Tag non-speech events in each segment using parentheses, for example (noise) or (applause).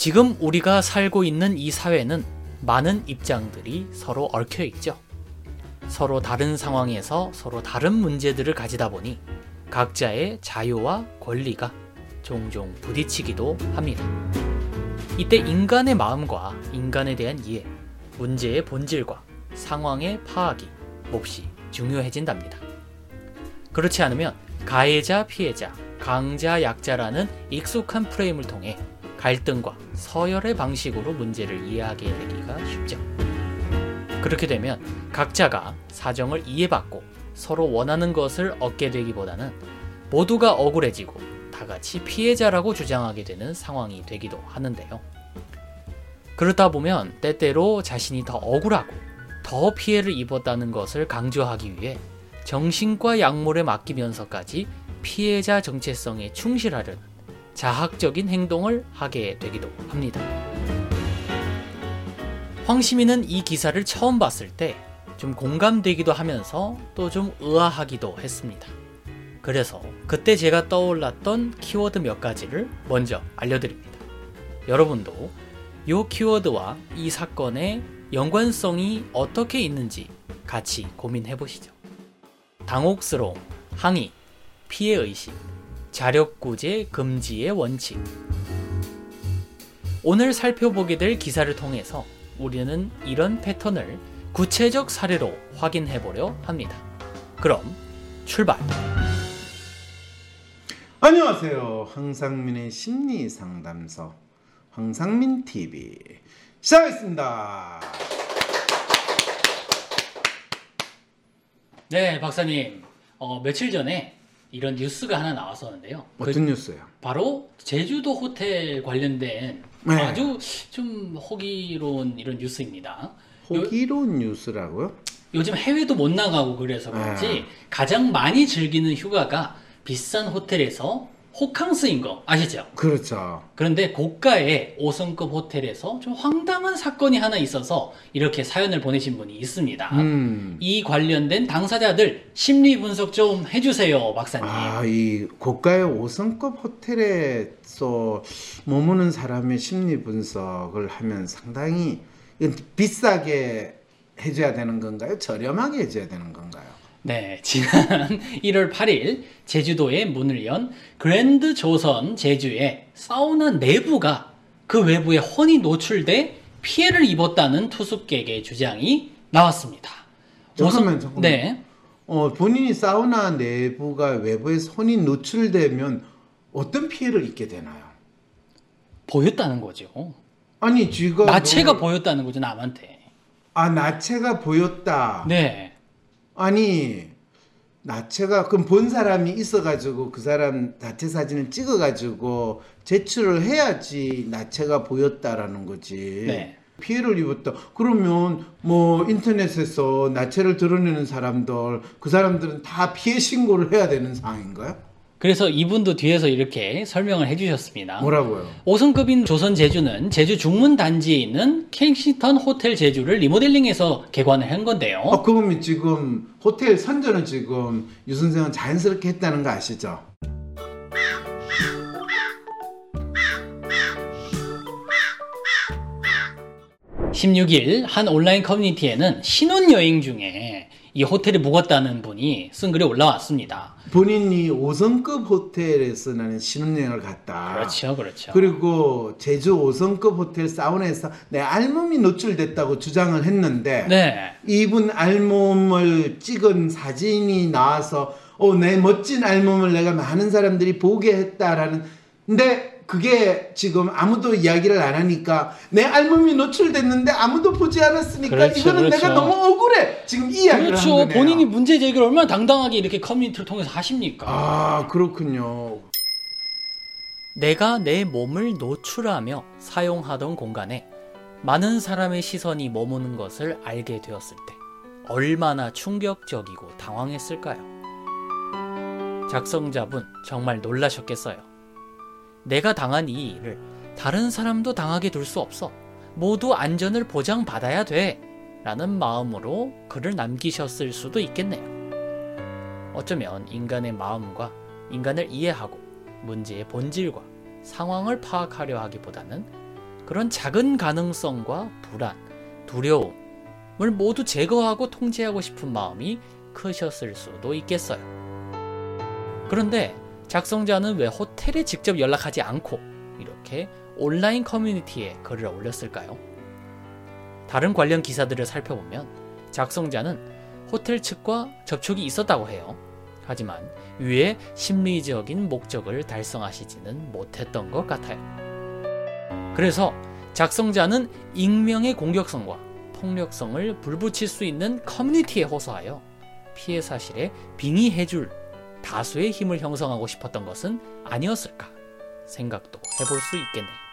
지금 우리가 살고 있는 이 사회는 많은 입장들이 서로 얽혀 있죠. 서로 다른 상황에서 서로 다른 문제들을 가지다 보니 각자의 자유와 권리가 종종 부딪히기도 합니다. 이때 인간의 마음과 인간에 대한 이해, 문제의 본질과 상황의 파악이 몹시 중요해진답니다. 그렇지 않으면 가해자, 피해자, 강자, 약자라는 익숙한 프레임을 통해 갈등과 서열의 방식으로 문제를 이해하게 되기가 쉽죠. 그렇게 되면 각자가 사정을 이해받고 서로 원하는 것을 얻게 되기보다는 모두가 억울해지고 다 같이 피해자라고 주장하게 되는 상황이 되기도 하는데요. 그렇다 보면 때때로 자신이 더 억울하고 더 피해를 입었다는 것을 강조하기 위해 정신과 약물에 맡기면서까지 피해자 정체성에 충실하려는 자학적인 행동을 하게 되기도 합니다. 황시민은 이 기사를 처음 봤을 때 좀 공감되기도 하면서 또 좀 의아하기도 했습니다. 그래서 그때 제가 떠올랐던 키워드 몇 가지를 먼저 알려드립니다. 여러분도 이 키워드와 이 사건의 연관성이 어떻게 있는지 같이 고민해 보시죠. 당혹스러움, 항의, 피해 의식, 자력구제 금지의 원칙. 오늘 살펴보게 될 기사를 통해서 우리는 이런 패턴을 구체적 사례로 확인해 보려 합니다. 그럼 출발! 안녕하세요. 황상민의 심리 상담소 황상민 TV 시작하겠습니다. 네, 박사님. 어, 며칠 전에 이런 뉴스가 하나 나왔었는데요. 그 어떤 뉴스요? 바로 제주도 호텔 관련된 네. 아주 좀 호기로운 이런 뉴스입니다. 호기로운 뉴스라고요? 요즘 해외도 못 나가고 그래서 그런지 네. 가장 많이 즐기는 휴가가 비싼 호텔에서 호캉스인 거 아시죠? 그렇죠. 그런데 고가의 5성급 호텔에서 좀 황당한 사건이 하나 있어서 이렇게 사연을 보내신 분이 있습니다. 음. 이 관련된 당사자들 심리 분석 좀 해주세요, 박사님. 아, 이 고가의 5성급 호텔에서 머무는 사람의 심리 분석을 하면 상당히 비싸게 해줘야 되는 건가요? 저렴하게 해줘야 되는 건가요? 네, 지난 1월 8일 제주도에 문을 연 그랜드 조선 제주의 사우나 내부가 그 외부에 훤히 노출돼 피해를 입었다는 투숙객의 주장이 나왔습니다. 잠깐만, 잠깐만. 네, 어, 본인이 사우나 내부가 외부에 손이 노출되면 어떤 피해를 입게 되나요? 보였다는 거죠. 아니 쥐가 나체가 너무- 보였다는 거죠, 남한테. 아 나체가 보였다. 네, 아니 나체가 그럼 본 사람이 있어가지고 그 사람 나체 사진을 찍어가지고 제출을 해야지 나체가 보였다라는 거지. 네. 피해를 입었다. 그러면 뭐 인터넷에서 나체를 드러내는 사람들 그 사람들은 다 피해 신고를 해야 되는 상황인가요? 그래서 이분도 뒤에서 이렇게 설명을 해주셨습니다. 뭐라고요? 5성급인 조선 제주는 제주 중문 단지에 있는 켄싱턴 호텔 제주를 리모델링해서 개관을 한 건데요. 어, 그러면 지금 호텔 선전은 지금 유 선생은 자연스럽게 했다는 거 아시죠? 16일 한 온라인 커뮤니티에는 신혼여행 중에 이 호텔에 묵었다는 분이 쓴 글이 올라왔습니다. 본인이 5성급 호텔에서 나는 신혼여행을 갔다. 그렇죠, 그렇죠. 그리고 제주 5성급 호텔 사우나에서 내 알몸이 노출됐다고 주장을 했는데 네. 이분 알몸을 찍은 사진이 나와서 어, 내 멋진 알몸을 내가 많은 사람들이 보게 했다라는 근데 그게 지금 아무도 이야기를 안 하니까 내 알몸이 노출됐는데 아무도 보지 않았으니까 그렇죠, 이거는 그렇죠. 내가 너무 억울해 지금 이 이야기를 한 그렇죠. 거네요. 본인이 문제 제기를 얼마나 당당하게 이렇게 커뮤니티를 통해서 하십니까? 아 그렇군요. 내가 내 몸을 노출하며 사용하던 공간에 많은 사람의 시선이 머무는 것을 알게 되었을 때 얼마나 충격적이고 당황했을까요? 작성자분 정말 놀라셨겠어요. 내가 당한 이 일을 다른 사람도 당하게 둘 수 없어. 모두 안전을 보장받아야 돼. 라는 마음으로 글을 남기셨을 수도 있겠네요. 어쩌면 인간의 마음과 인간을 이해하고 문제의 본질과 상황을 파악하려 하기보다는 그런 작은 가능성과 불안, 두려움을 모두 제거하고 통제하고 싶은 마음이 크셨을 수도 있겠어요. 그런데 작성자는 왜 호텔에 직접 연락하지 않고 이렇게 온라인 커뮤니티에 글을 올렸을까요? 다른 관련 기사들을 살펴보면 작성자는 호텔 측과 접촉이 있었다고 해요. 하지만 위의 심리적인 목적을 달성하시지는 못했던 것 같아요. 그래서 작성자는 익명의 공격성과 폭력성을 불붙일 수 있는 커뮤니티에 호소하여 피해 사실에 빙의해줄 다수의 힘을 형성하고 싶었던 것은 아니었을까 생각도 해볼 수 있겠네요.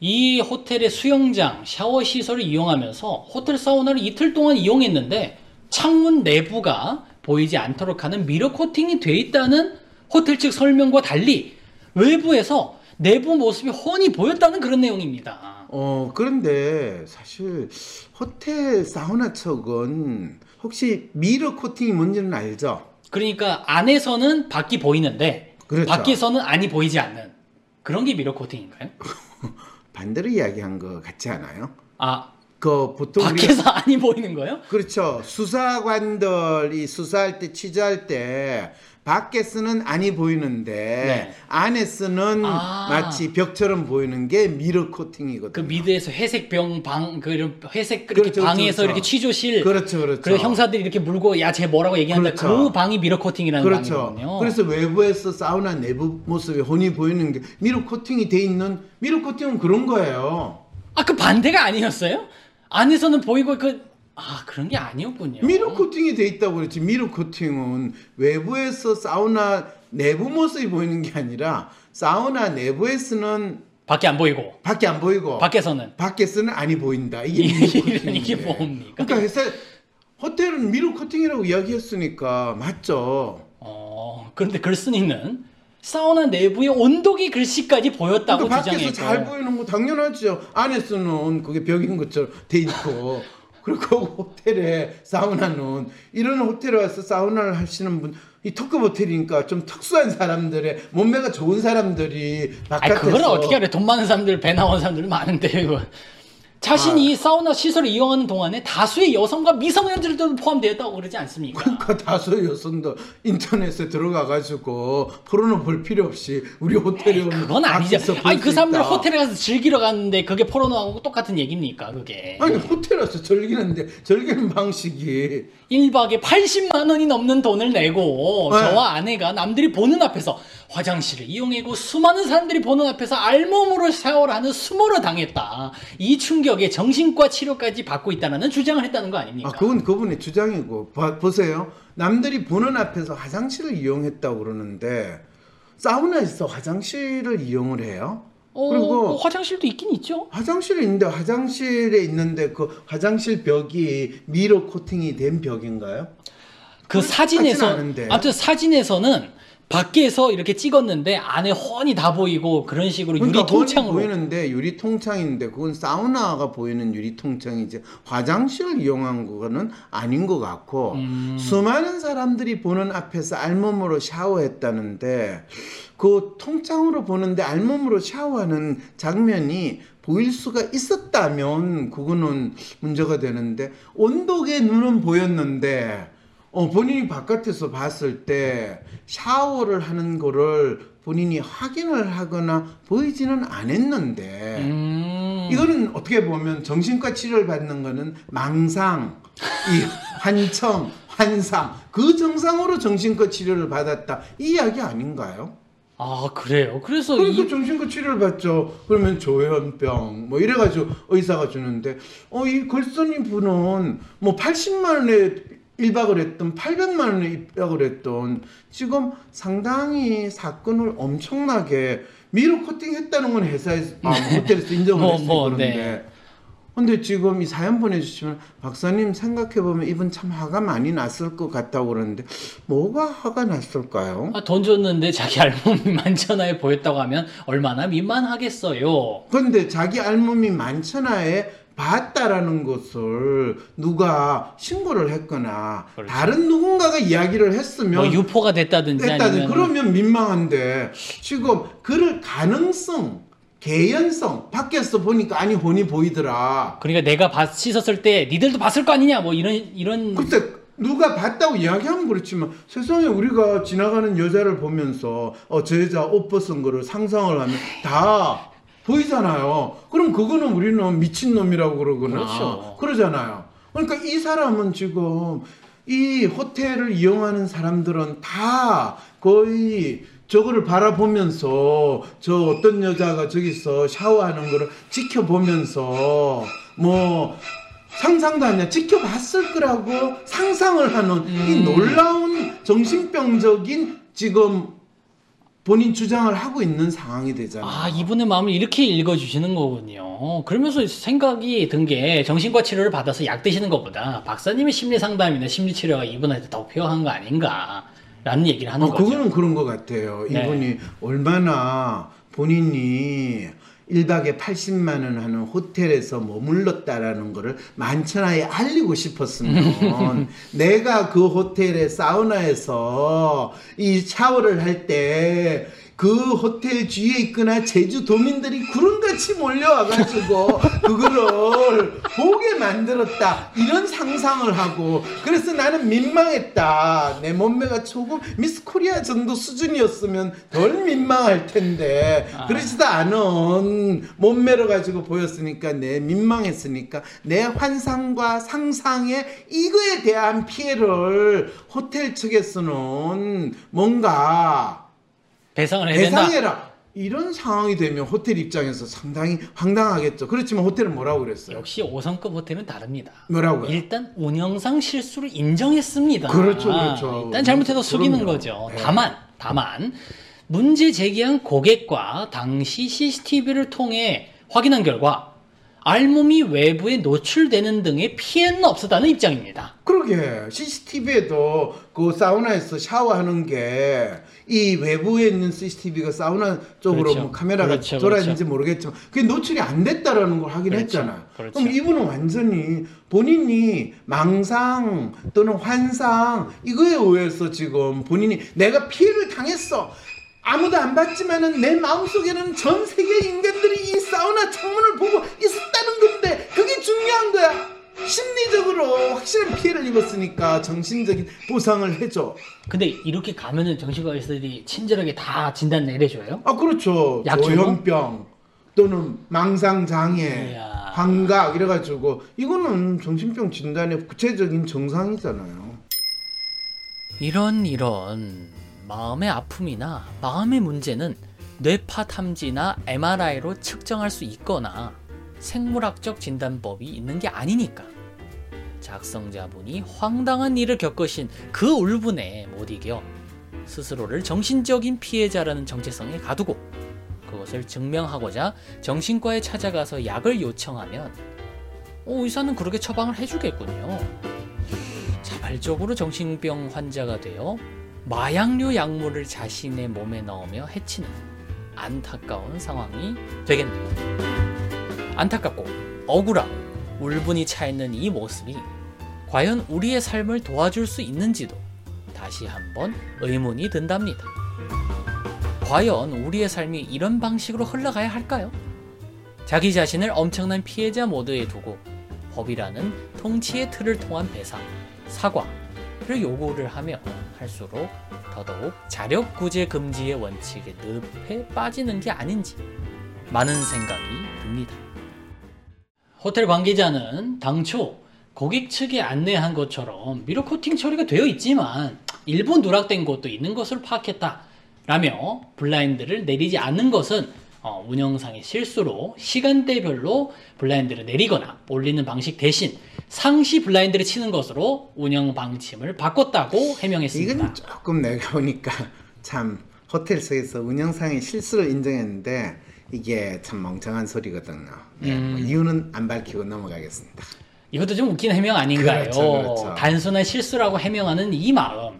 이 호텔의 수영장, 샤워 시설을 이용하면서 호텔 사우나를 이틀 동안 이용했는데 창문 내부가 보이지 않도록 하는 mirror 코팅이 돼 있다는 호텔 측 설명과 달리 외부에서 내부 모습이 훤히 보였다는 그런 내용입니다. 어, 그런데 사실 호텔 사우나 측은 혹시 mirror 코팅이 뭔지는 알죠? 그러니까 안에서는 밖이 보이는데 그렇죠. 밖에서는 안이 보이지 않는 그런 게 mirror 코팅인가요? (laughs) 반대로 이야기한 거 같지 않아요? 아 그 보통 우리가 밖에서 (laughs) 안이 보이는 거예요? 그렇죠. 수사관들이 수사할 때 취재할 때 밖에서는 안이 보이는데 네. 안에서는 아. 마치 벽처럼 보이는 게 mirror 코팅이거든요. 그 미드에서 회색 병 방, 그 이런 회색 그렇게 그렇죠, 방에서 그렇죠. 이렇게 취조실. 그렇죠, 그렇죠. 그래서 형사들이 이렇게 물고 야 쟤 뭐라고 얘기한다. 그 그렇죠. 방이 mirror 코팅이라는 그렇죠. 방이거든요. 그래서 외부에서 사우나 내부 모습이 훤히 보이는 게 mirror 코팅이 돼 있는 mirror 코팅은 그런 거예요. 아 그 반대가 아니었어요? 안에서는 보이고 그 아 그런 게 아니었군요. mirror 코팅이 돼 있다고 그랬지. mirror 코팅은 외부에서 사우나 내부 모습이 보이는 게 아니라 사우나 내부에서는 밖에 안 보이고 밖에 안 보이고 밖에서는 밖에서는 안이 보인다. 이게 이게, 뭡니까? 그러니까 회사 호텔은 미러 코팅이라고 이야기했으니까 맞죠. 어 그런데 글쓴이는 사우나 내부의 온도계 글씨까지 보였다고 그러니까 밖에서 주장했고 잘 보이는 거 당연하죠. 안에서는 그게 벽인 것처럼 돼 있고. (laughs) 그리고 호텔에 사우나는 이런 호텔에 와서 사우나를 하시는 분, 이 특급 호텔이니까 좀 특수한 사람들의 몸매가 좋은 사람들이 바깥에서 그거는 어떻게 알아요? 돈 많은 사람들 배 나온 사람들 많은데 이거. 자신이 이 사우나 시설을 이용하는 동안에 다수의 여성과 미성년자들도 포함되었다고 그러지 않습니까? 그러니까 다수 여성도 인터넷에 들어가 가지고 포르노 볼 필요 없이 우리 호텔에 오면 그건 아니죠. 아니 그수 사람들 있다. 호텔에 가서 즐기러 갔는데 그게 포르노하고 똑같은 얘기입니까? 그게 아니 호텔 와서 즐기는데 즐기는 방식이 1박에 80만 원이 넘는 돈을 내고 네. 저와 아내가 남들이 보는 앞에서 화장실을 이용하고 수많은 사람들이 보는 앞에서 알몸으로 샤워를 하는 수모를 당했다. 이 충격에 정신과 치료까지 받고 있다는 주장을 했다는 거 아닙니까? 아, 그건 그분의 주장이고 봐- 보세요. 남들이 보는 앞에서 화장실을 이용했다고 그러는데 사우나에서 화장실을 이용을 해요. 어, 그리고 뭐 화장실도 있긴 있죠. 화장실이 있는데 화장실에 있는데 그 화장실 벽이 미러 코팅이 된 벽인가요? 그 그건 사진에서. 아무튼 사진에서는 밖에서 이렇게 찍었는데 안에 훤히 다 보이고 그런 식으로 그러니까 유리 통창으로 훤히 보이는데 유리 통창인데 그건 사우나가 보이는 유리 통창이지 화장실을 이용한 거는 아닌 것 같고 음. 수많은 사람들이 보는 앞에서 알몸으로 샤워했다는데 그 통창으로 보는데 알몸으로 샤워하는 장면이 보일 수가 있었다면 그거는 문제가 되는데 온도계 눈은 보였는데 어, 본인이 바깥에서 봤을 때 샤워를 하는 거를 본인이 확인을 하거나 보이지는 않았는데 음. 이거는 어떻게 보면 정신과 치료를 받는 거는 망상, 이 (laughs) 환청, 환상 그 정상으로 정신과 치료를 받았다 이 이야기 아닌가요? 아 그래요. 그래서 그러니까 이 정신과 치료를 받죠. 그러면 조현병 뭐 이래가지고 의사가 주는데 어이 걸선이 분은 뭐 80만 원에 일박을 했던 800만 원에 입박을 했던 지금 상당히 사건을 엄청나게 미러 코팅했다는 건 회사에서 아, 호텔에서 인정을 뭐, 했어요 뭐, 그런데 네. 근데 지금 이 사연 보내주시면 박사님 생각해보면 이분 참 화가 많이 났을 것 같다고 그러는데 뭐가 화가 났을까요? 아, 돈 줬는데 자기 알몸이 (laughs) 만천하에 보였다고 하면 얼마나 민망하겠어요. 근데 자기 알몸이 만천하에 봤다라는 것을 누가 신고를 했거나 그렇죠. 다른 누군가가 이야기를 했으면 뭐 유포가 됐다든지 했다든 아니면 그러면 민망한데 지금 그럴 가능성 개연성 밖에서 보니까 아니 혼이 보이더라. 그러니까 내가 봤, 씻었을 때 니들도 봤을 거 아니냐 뭐 이런 이런 글쎄 누가 봤다고 이야기하면 그렇지만 세상에 우리가 지나가는 여자를 보면서 어, 저 여자 옷 벗은 거를 상상을 하면 다 보이잖아요. 그럼 그거는 우리는 미친 놈이라고 그러거나 그렇죠. 그러잖아요. 그러니까 이 사람은 지금 이 호텔을 이용하는 사람들은 다 거의 저거를 바라보면서 저 어떤 여자가 저기서 샤워하는 거를 지켜보면서 뭐 상상도 아니야 지켜봤을 거라고 상상을 하는 이 음. 놀라운 정신병적인 지금 본인 주장을 하고 있는 상황이 되잖아요. 아 이분의 마음을 이렇게 읽어주시는 거군요. 그러면서 생각이 든 게 정신과 치료를 받아서 약 드시는 것보다 박사님의 심리 상담이나 심리 치료가 이분한테 더 필요한 거 아닌가라는 얘기를 하는 어, 거죠. 그거는 그런 것 같아요. 네. 이분이 얼마나 본인이 1박에 80만 원 하는 호텔에서 머물렀다라는 거를 만천하에 알리고 싶었으면 (laughs) 내가 그 호텔의 사우나에서 이 샤워를 할 때 그 호텔 주위에 있거나 제주 도민들이 구름같이 몰려와가지고 그거를 보게 만들었다 이런 상상을 하고 그래서 나는 민망했다 내 몸매가 조금 미스 코리아 정도 수준이었으면 덜 민망할 텐데 아. 그러지도 않은 몸매로 가지고 보였으니까 내 민망했으니까 내 환상과 상상에 이거에 대한 피해를 호텔 측에서는 뭔가 배상을 해야 된다. 대상해라 이런 상황이 되면 호텔 입장에서 상당히 황당하겠죠. 그렇지만 호텔은 뭐라고 그랬어요? 역시 5성급 호텔은 다릅니다. 뭐라고요? 일단 운영상 실수를 인정했습니다. 그렇죠, 그렇죠. 일단 잘못해서 속이는 그럼요. 거죠. 네. 다만, 다만 문제 제기한 고객과 당시 CCTV를 통해 확인한 결과 알몸이 외부에 노출되는 등의 피해는 없었다는 입장입니다. 그러게 CCTV에도 그 사우나에서 샤워하는 게 이 외부에 있는 CCTV가 사우나 쪽으로 그렇죠. 뭐 카메라가 그렇죠, 돌아있는지 모르겠지만 그게 노출이 안 됐다라는 걸 확인했잖아요. 그렇죠. 그럼 이분은 완전히 본인이 망상 또는 환상 이거에 의해서 지금 본인이 내가 피해를 당했어. 아무도 안 봤지만은 내 마음속에는 전 세계 인간들이 이 사우나 창문을 보고 있었다는 건데 그게 중요한 거야. 심리적으로 확실한 피해를 입었으니까 정신적인 보상을 해줘. 근데 이렇게 가면은 정신과 의사들이 친절하게 다 진단 내려줘요? 아 그렇죠. 조현병 또는 망상 장애, 이야. 환각 이래가지고 이거는 정신병 진단의 구체적인 정상이잖아요. 이런 이런 마음의 아픔이나 마음의 문제는 뇌파 탐지나 MRI로 측정할 수 있거나 생물학적 진단법이 있는 게 아니니까 작성자분이 황당한 일을 겪으신 그 울분에 못 이겨 스스로를 정신적인 피해자라는 정체성에 가두고 그것을 증명하고자 정신과에 찾아가서 약을 요청하면 어, 의사는 그렇게 처방을 해주겠군요. 자발적으로 정신병 환자가 되어 마약류 약물을 자신의 몸에 넣으며 해치는 안타까운 상황이 되겠네요. 안타깝고 억울하고 울분이 차 있는 이 모습이 과연 우리의 삶을 도와줄 수 있는지도 다시 한번 의문이 든답니다. 과연 우리의 삶이 이런 방식으로 흘러가야 할까요? 자기 자신을 엄청난 피해자 모드에 두고 법이라는 통치의 틀을 통한 배상, 사과를 요구를 하며 할수록 더더욱 자력 구제 금지의 원칙에 늪에 빠지는 게 아닌지 많은 생각이 듭니다. 호텔 관계자는 당초 고객 측에 안내한 것처럼 mirror 코팅 처리가 되어 있지만 일부 누락된 곳도 있는 것을 파악했다 라며 블라인드를 내리지 않는 것은 어, 운영상의 실수로 시간대별로 블라인드를 내리거나 올리는 방식 대신 상시 블라인드를 치는 것으로 운영 방침을 바꿨다고 해명했습니다. 이건 조금 내가 보니까 (laughs) 참 호텔석에서 운영상의 실수를 인정했는데 이게 참 멍청한 소리거든요. 네, 음. 뭐 이유는 안 밝히고 넘어가겠습니다. 이것도 좀 웃긴 해명 아닌가요? 그렇죠, 그렇죠. 단순한 실수라고 해명하는 이 마음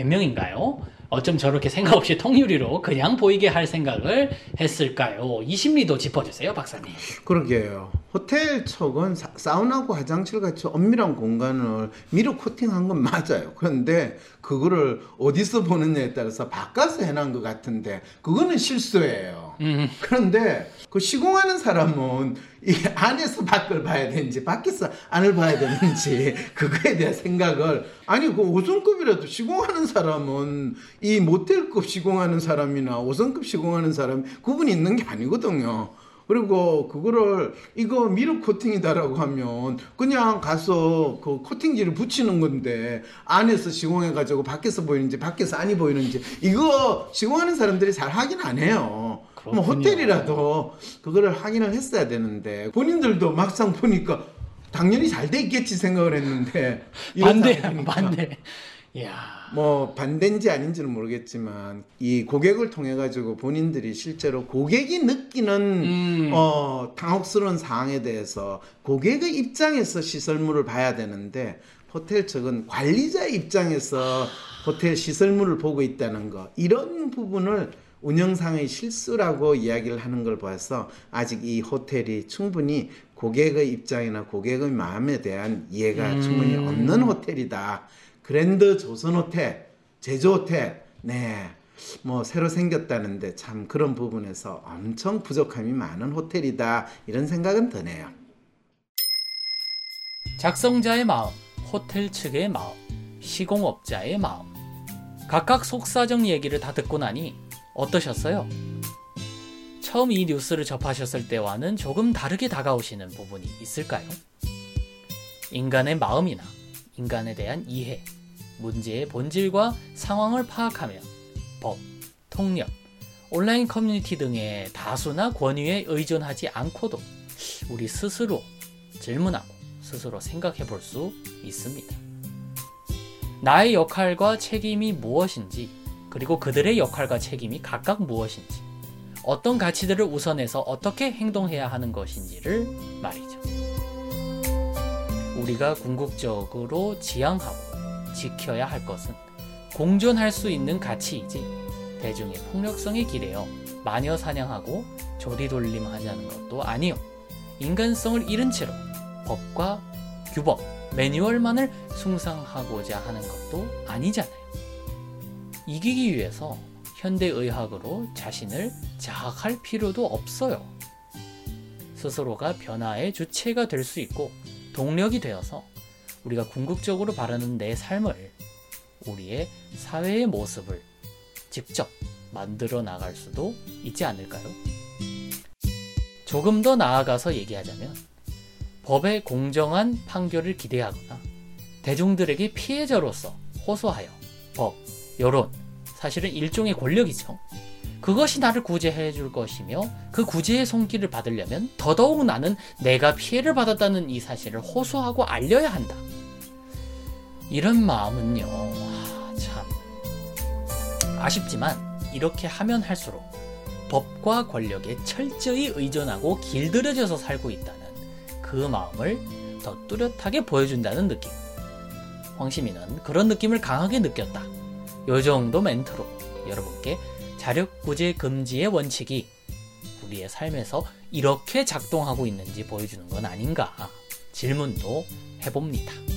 변명인가요? 어쩜 저렇게 생각 없이 통유리로 그냥 보이게 할 생각을 했을까요? 이 심리도 짚어주세요, 박사님. 그러게요. 호텔 척은 사, 우나고 화장실 같이 엄밀한 공간을 미로 코팅한 건 맞아요. 그런데 그거를 어디서 보느냐에 따라서 바꿔서 해놓은 것 같은데 그거는 실수예요. 음. 그런데 그 시공하는 사람은 이 안에서 밖을 봐야 되는지 밖에서 안을 봐야 되는지 (laughs) 그거에 대한 생각을 아니 그 5성급이라도 시공하는 사람은 이 모텔급 시공하는 사람이나 5성급 시공하는 사람 구분이 있는 게 아니거든요. 그리고 그거를 이거 미르 코팅이다라고 하면 그냥 가서 그 코팅지를 붙이는 건데 안에서 시공해 가지고 밖에서 보이는지 밖에서 안이 보이는지 이거 시공하는 사람들이 잘 확인 안 해요. 뭐 호텔이라도 그거를 확인을 했어야 되는데 본인들도 막상 보니까 당연히 잘 돼 있겠지 생각을 했는데 (laughs) 반대 반대. 야. 뭐 반대인지 아닌지는 모르겠지만 이 고객을 통해 가지고 본인들이 실제로 고객이 느끼는 음. 어 당혹스러운 상황에 대해서 고객의 입장에서 시설물을 봐야 되는데 호텔 측은 관리자 입장에서 호텔 시설물을 보고 있다는 거 이런 부분을 운영상의 실수라고 이야기를 하는 걸 봐서 아직 이 호텔이 충분히 고객의 입장이나 고객의 마음에 대한 이해가 음. 충분히 없는 호텔이다. 그랜드 조선 호텔, 제주 호텔, 네. 뭐 새로 생겼다는데 참 그런 부분에서 엄청 부족함이 많은 호텔이다 이런 생각은 드네요. 작성자의 마음, 호텔 측의 마음, 시공업자의 마음. 각각 속사정 얘기를 다 듣고 나니 어떠셨어요? 처음 이 뉴스를 접하셨을 때와는 조금 다르게 다가오시는 부분이 있을까요? 인간의 마음이나 인간에 대한 이해, 문제의 본질과 상황을 파악하면 법, 통념, 온라인 커뮤니티 등의 다수나 권위에 의존하지 않고도 우리 스스로 질문하고 스스로 생각해 볼 수 있습니다. 나의 역할과 책임이 무엇인지, 그리고 그들의 역할과 책임이 각각 무엇인지, 어떤 가치들을 우선해서 어떻게 행동해야 하는 것인지를 말이죠. 우리가 궁극적으로 지향하고 지켜야 할 것은 공존할 수 있는 가치이지 대중의 폭력성에 기대어 마녀 사냥하고 조리돌림 하자는 것도 아니요. 인간성을 잃은 채로 법과 규범, 매뉴얼만을 숭상하고자 하는 것도 아니잖아요. 이기기 위해서 현대의학으로 자신을 자학할 필요도 없어요. 스스로가 변화의 주체가 될 수 있고 동력이 되어서 우리가 궁극적으로 바라는 내 삶을 우리의 사회의 모습을 직접 만들어 나갈 수도 있지 않을까요? 조금 더 나아가서 얘기하자면 법의 공정한 판결을 기대하거나 대중들에게 피해자로서 호소하여 법, 여론, 사실은 일종의 권력이죠. 그것이 나를 구제해 줄 것이며 그 구제의 손길을 받으려면 더더욱 나는 내가 피해를 받았다는 이 사실을 호소하고 알려야 한다. 이런 마음은요, 아, 참 아쉽지만 이렇게 하면 할수록 법과 권력에 철저히 의존하고 길들여져서 살고 있다는 그 마음을 더 뚜렷하게 보여준다는 느낌. 황시민은 그런 느낌을 강하게 느꼈다. 요 정도 멘트로 여러분께 자력 구제 금지의 원칙이 우리의 삶에서 이렇게 작동하고 있는지 보여주는 건 아닌가 질문도 해봅니다.